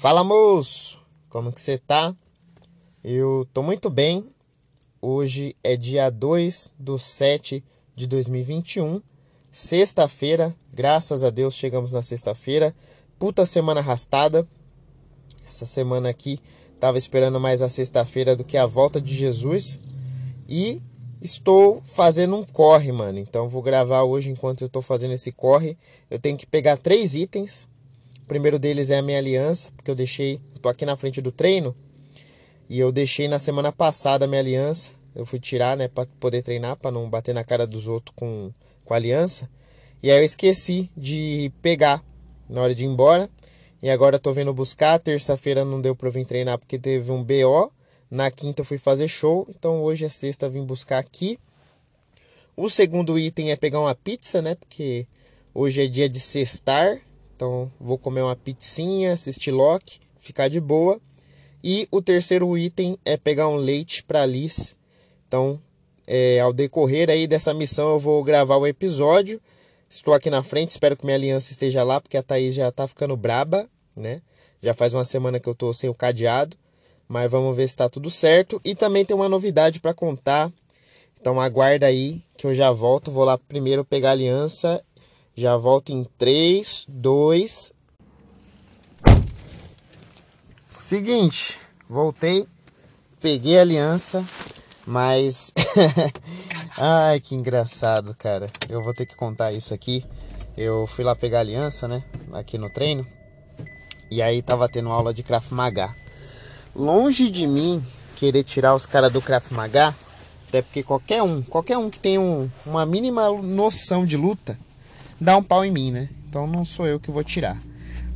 Fala moço, como que você tá? Eu tô muito bem. Hoje é dia 2 do 7 de 2021, sexta-feira. Graças a Deus chegamos na sexta-feira. Puta semana arrastada. Essa semana aqui tava esperando mais a sexta-feira do que a volta de Jesus. E estou fazendo um corre, mano. Então vou gravar hoje enquanto eu tô fazendo esse corre. Eu tenho que pegar três itens primeiro deles é a minha aliança, porque eu deixei, tô aqui na frente do treino, e eu deixei na semana passada a minha aliança. Eu fui tirar, né, para poder treinar, para não bater na cara dos outros com, com a aliança. E aí eu esqueci de pegar na hora de ir embora. E agora eu tô vendo buscar. Terça-feira não deu para vir treinar porque teve um BO. Na quinta eu fui fazer show. Então hoje é sexta, vim buscar aqui. O segundo item é pegar uma pizza, né? Porque hoje é dia de sextar. Então, vou comer uma pizzinha, assistir Loki, ficar de boa. E o terceiro item é pegar um leite para Liz. Então, é, ao decorrer aí dessa missão, eu vou gravar o episódio. Estou aqui na frente, espero que minha aliança esteja lá, porque a Thaís já tá ficando braba, né? Já faz uma semana que eu tô sem o cadeado, mas vamos ver se tá tudo certo. E também tem uma novidade para contar. Então aguarda aí que eu já volto. Vou lá primeiro pegar a aliança já volto em 3, 2. Seguinte, voltei, peguei a aliança, mas. Ai, que engraçado, cara. Eu vou ter que contar isso aqui. Eu fui lá pegar a aliança, né? Aqui no treino. E aí tava tendo aula de Krav Maga. Longe de mim querer tirar os caras do Krav Maga, até porque qualquer um, qualquer um que tenha um, uma mínima noção de luta, dá um pau em mim, né? Então não sou eu que vou tirar.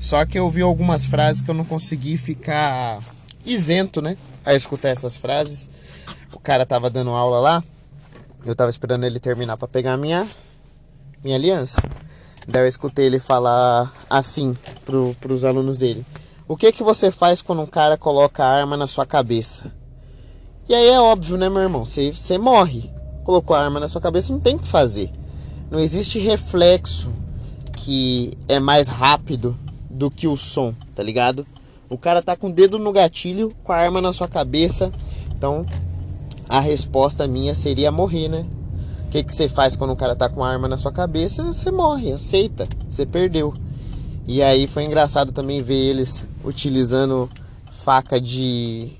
Só que eu vi algumas frases que eu não consegui ficar isento, né? A escutar essas frases. O cara tava dando aula lá. Eu tava esperando ele terminar para pegar minha minha aliança. Daí eu escutei ele falar assim pro, pros alunos dele. O que que você faz quando um cara coloca a arma na sua cabeça? E aí é óbvio, né, meu irmão? Você, você morre. Colocou a arma na sua cabeça, não tem o que fazer. Não existe reflexo que é mais rápido do que o som, tá ligado? O cara tá com o dedo no gatilho, com a arma na sua cabeça. Então, a resposta minha seria morrer, né? O que, que você faz quando o cara tá com a arma na sua cabeça? Você morre, aceita, você perdeu. E aí foi engraçado também ver eles utilizando faca de,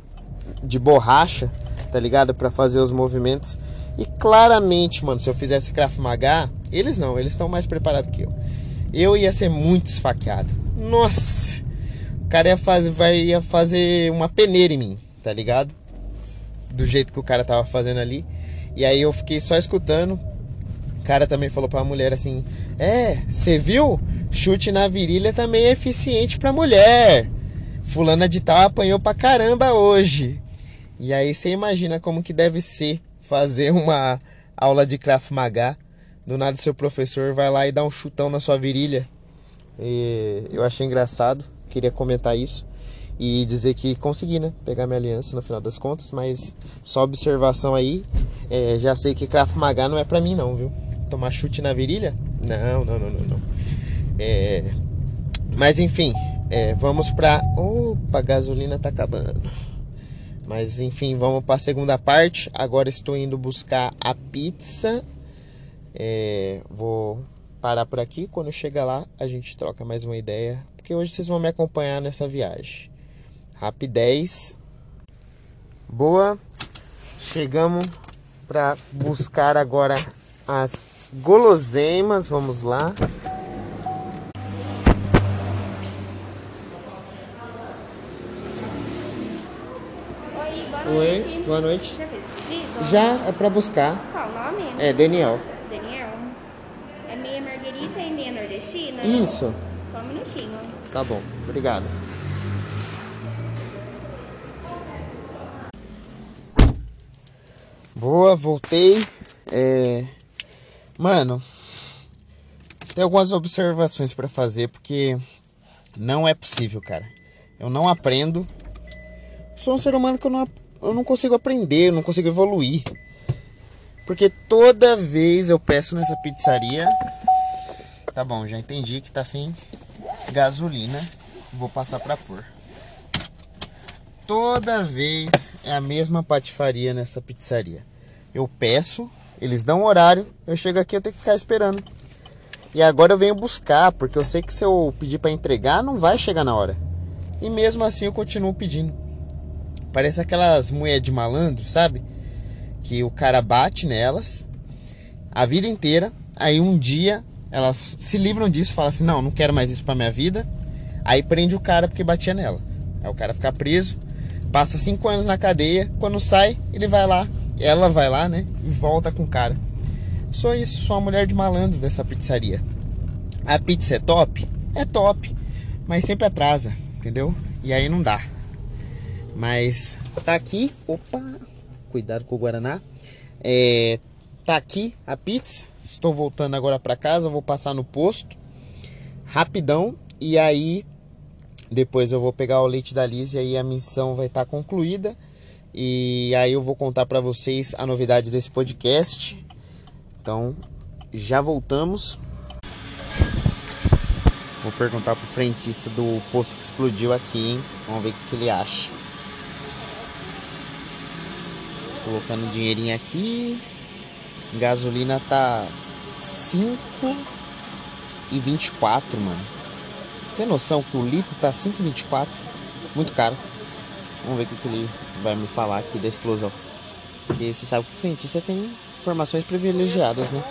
de borracha, tá ligado? Para fazer os movimentos. E claramente, mano, se eu fizesse Krav Maga, eles não, eles estão mais preparados que eu. Eu ia ser muito esfaqueado. Nossa! O cara ia fazer, vai, ia fazer uma peneira em mim, tá ligado? Do jeito que o cara tava fazendo ali. E aí eu fiquei só escutando. O cara também falou pra mulher assim: É, você viu? Chute na virilha também é eficiente pra mulher. Fulana de tal apanhou pra caramba hoje. E aí você imagina como que deve ser fazer uma aula de Krav Maga do nada seu professor vai lá e dá um chutão na sua virilha. E eu achei engraçado, queria comentar isso e dizer que consegui, né? Pegar minha aliança no final das contas, mas só observação aí, é, já sei que Krav Maga não é pra mim não, viu? Tomar chute na virilha? Não, não, não, não, não. É, mas enfim, é, vamos pra... Opa, a gasolina tá acabando. Mas enfim, vamos para a segunda parte. Agora estou indo buscar a pizza é, vou parar por aqui. Quando chegar lá, a gente troca mais uma ideia. Porque hoje vocês vão me acompanhar nessa viagem. Rapidez. Boa. Chegamos para buscar agora as guloseimas. Vamos lá. Oi, boa Oi, noite. boa noite. Já? Já é para buscar. Qual o nome? É. Daniel. Nordestina? Isso. Só um minutinho. Tá bom, obrigado. Boa, voltei. É... Mano, tem algumas observações para fazer porque não é possível, cara. Eu não aprendo. Sou um ser humano que eu não, eu não consigo aprender, eu não consigo evoluir. Porque toda vez eu peço nessa pizzaria. Tá bom, já entendi que tá sem gasolina. Vou passar pra pôr. toda vez é a mesma patifaria nessa pizzaria. Eu peço, eles dão horário, eu chego aqui eu tenho que ficar esperando. E agora eu venho buscar, porque eu sei que se eu pedir para entregar, não vai chegar na hora. E mesmo assim eu continuo pedindo. Parece aquelas mulher de malandro, sabe? Que o cara bate nelas a vida inteira, aí um dia elas se livram disso, falam assim: "Não, não quero mais isso para minha vida". Aí prende o cara porque batia nela. Aí o cara fica preso, passa cinco anos na cadeia, quando sai, ele vai lá, ela vai lá, né? E volta com o cara. Só isso, sou uma mulher de malandro dessa pizzaria. A pizza é top? É top, mas sempre atrasa, entendeu? E aí não dá. Mas tá aqui, opa, cuidado com o Guaraná. É, tá aqui a pizza. Estou voltando agora para casa, vou passar no posto rapidão e aí depois eu vou pegar o leite da Liz e aí a missão vai estar tá concluída. E aí eu vou contar para vocês a novidade desse podcast. Então, já voltamos. Vou perguntar pro frentista do posto que explodiu aqui, hein? Vamos ver o que, ele acha. Colocando dinheirinho aqui. Gasolina tá 5 e 24, mano. Você tem noção que o litro tá 5,24? Muito caro. Vamos ver o que, que ele vai me falar aqui da explosão. Porque você sabe que o frentista tem informações privilegiadas, né?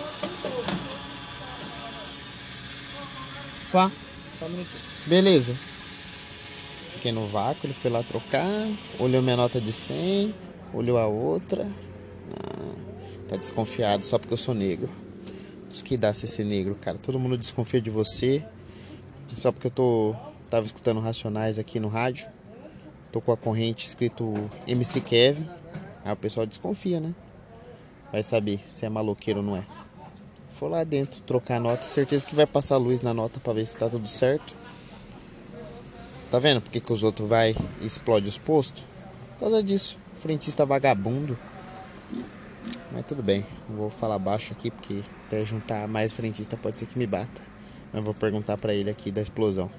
Pá. Só um minutinho. Beleza. Fiquei no vácuo, ele foi lá trocar, olhou minha nota de 100, olhou a outra. Tá desconfiado só porque eu sou negro. Isso que dá ser negro, cara. Todo mundo desconfia de você. Só porque eu tô tava escutando Racionais aqui no rádio. Tô com a corrente escrito MC Kevin. Aí o pessoal desconfia, né? Vai saber se é maloqueiro ou não é. For lá dentro trocar a nota, certeza que vai passar luz na nota para ver se tá tudo certo. Tá vendo porque que os outros vai e explode os postos? Por causa disso. Frentista vagabundo. Mas tudo bem, vou falar baixo aqui porque até juntar mais frentista pode ser que me bata. Mas vou perguntar para ele aqui da explosão.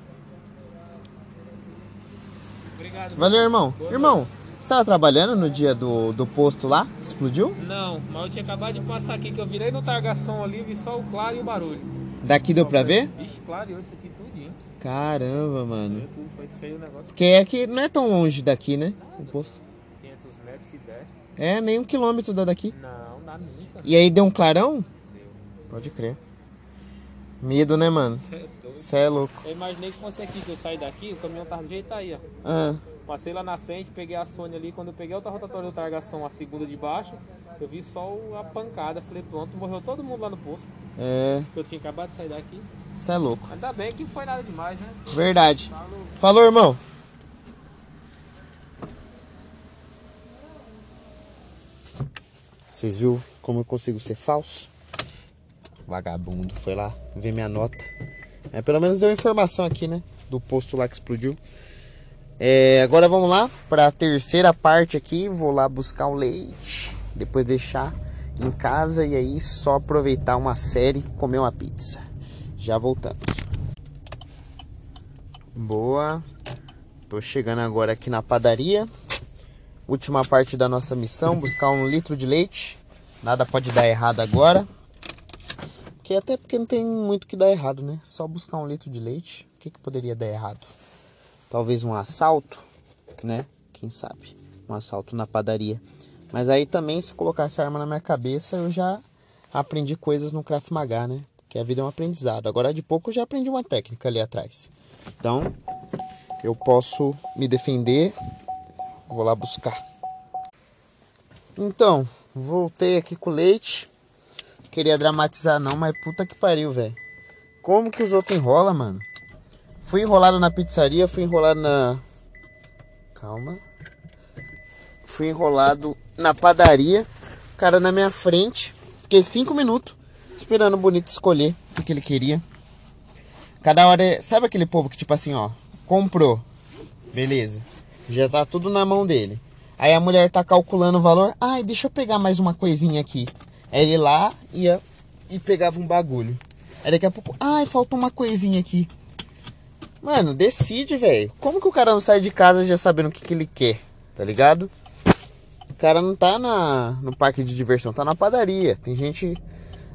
Obrigado. Valeu, irmão. Boa irmão, noite. Você estava trabalhando no dia do, do posto lá? Explodiu? Não, mas eu tinha acabado de passar aqui, que eu virei no targação ali, vi só o claro e o barulho. Daqui deu pra ver? Vixe, claro, isso aqui tudinho. Caramba, mano. Foi feio o negócio. Porque é que não é tão longe daqui, né? O posto. 500 metros se der. É, nem um quilômetro da daqui. Não, dá nunca. E aí deu um clarão? Deu. Pode crer. Medo, né, mano? Você é, é louco. Eu imaginei que fosse aqui, que eu saí daqui, o caminhão tava do jeito aí, ó. Ah. Passei lá na frente, peguei a Sony ali. Quando eu peguei a outra rotatória do Targação, a segunda de baixo, eu vi só a pancada. Falei, pronto, morreu todo mundo lá no posto. É. Eu tinha acabado de sair daqui. Isso é louco. Ainda bem que não foi nada demais, né? Verdade. Falou, Falou irmão. Vocês viram como eu consigo ser falso? Vagabundo foi lá ver minha nota. É, pelo menos deu informação aqui, né? Do posto lá que explodiu. É, agora vamos lá para a terceira parte aqui. Vou lá buscar o leite, depois deixar em casa e aí só aproveitar uma série, comer uma pizza. Já voltamos. Boa. Tô chegando agora aqui na padaria. Última parte da nossa missão, buscar um litro de leite. Nada pode dar errado agora. Que até porque não tem muito que dar errado, né? Só buscar um litro de leite. O que, que poderia dar errado? talvez um assalto, né? Quem sabe? Um assalto na padaria. Mas aí também, se colocasse a arma na minha cabeça, eu já aprendi coisas no Krav Maga, né? Que a vida é um aprendizado. Agora de pouco eu já aprendi uma técnica ali atrás. Então, eu posso me defender. Vou lá buscar. Então, voltei aqui com o leite. Queria dramatizar não, mas puta que pariu, velho. Como que os outros enrolam, mano? Fui enrolado na pizzaria, fui enrolado na. Calma. Fui enrolado na padaria. Cara na minha frente. Fiquei cinco minutos esperando o bonito escolher o que ele queria. Cada hora. Sabe aquele povo que, tipo assim, ó, comprou. Beleza. Já tá tudo na mão dele. Aí a mulher tá calculando o valor. Ai, deixa eu pegar mais uma coisinha aqui. Aí ele lá ia e pegava um bagulho. Aí daqui a pouco. Ai, falta uma coisinha aqui. Mano, decide, velho. Como que o cara não sai de casa já sabendo o que, que ele quer? Tá ligado? O cara não tá na, no parque de diversão, tá na padaria. Tem gente.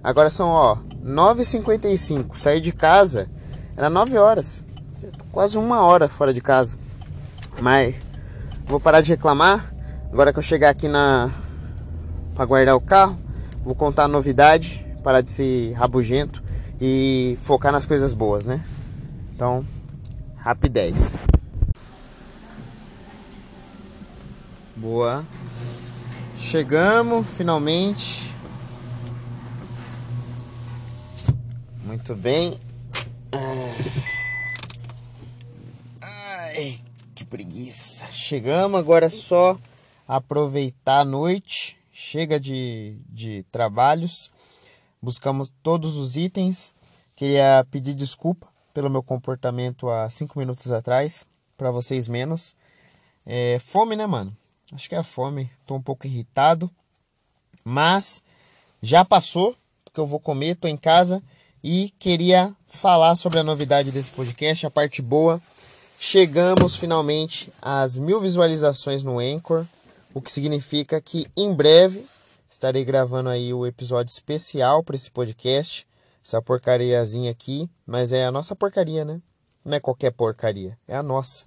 Agora são, ó, 9h55. Sair de casa era 9 horas. Quase uma hora fora de casa. Mas vou parar de reclamar. Agora que eu chegar aqui na. pra guardar o carro, vou contar a novidade. Parar de ser rabugento e focar nas coisas boas, né? Então, rapidez. Boa. Chegamos finalmente. Muito bem. Ai, que preguiça. Chegamos, agora é só aproveitar a noite. Chega de, de trabalhos. Buscamos todos os itens. Queria pedir desculpa pelo meu comportamento há cinco minutos atrás. Para vocês menos. É, fome, né, mano? Acho que é a fome. Tô um pouco irritado. Mas já passou, porque eu vou comer, tô em casa e queria falar sobre a novidade desse podcast, a parte boa. Chegamos finalmente às mil visualizações no Anchor, o que significa que em breve estarei gravando aí o episódio especial para esse podcast. Essa porcariazinha aqui, mas é a nossa porcaria, né? Não é qualquer porcaria, é a nossa.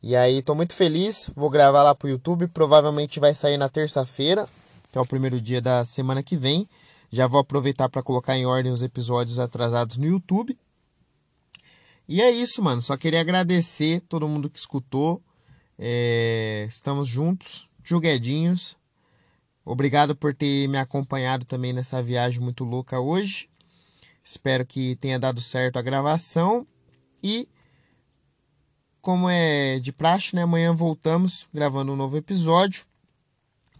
E aí, tô muito feliz. Vou gravar lá pro YouTube. Provavelmente vai sair na terça-feira, que é o primeiro dia da semana que vem. Já vou aproveitar para colocar em ordem os episódios atrasados no YouTube. E é isso, mano. Só queria agradecer todo mundo que escutou. É... Estamos juntos, joguedinhos. Obrigado por ter me acompanhado também nessa viagem muito louca hoje. Espero que tenha dado certo a gravação. E como é de praxe, né? Amanhã voltamos gravando um novo episódio.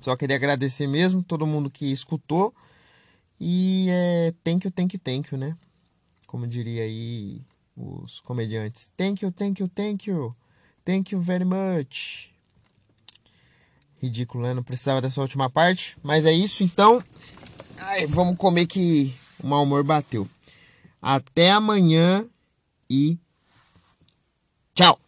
Só queria agradecer mesmo todo mundo que escutou. E é thank you, thank you, thank you, né? Como diria aí os comediantes. Thank you, thank you, thank you. Thank you very much. Ridículo, né? Não precisava dessa última parte. Mas é isso, então. Ai, vamos comer que o mau humor bateu. Até amanhã e tchau!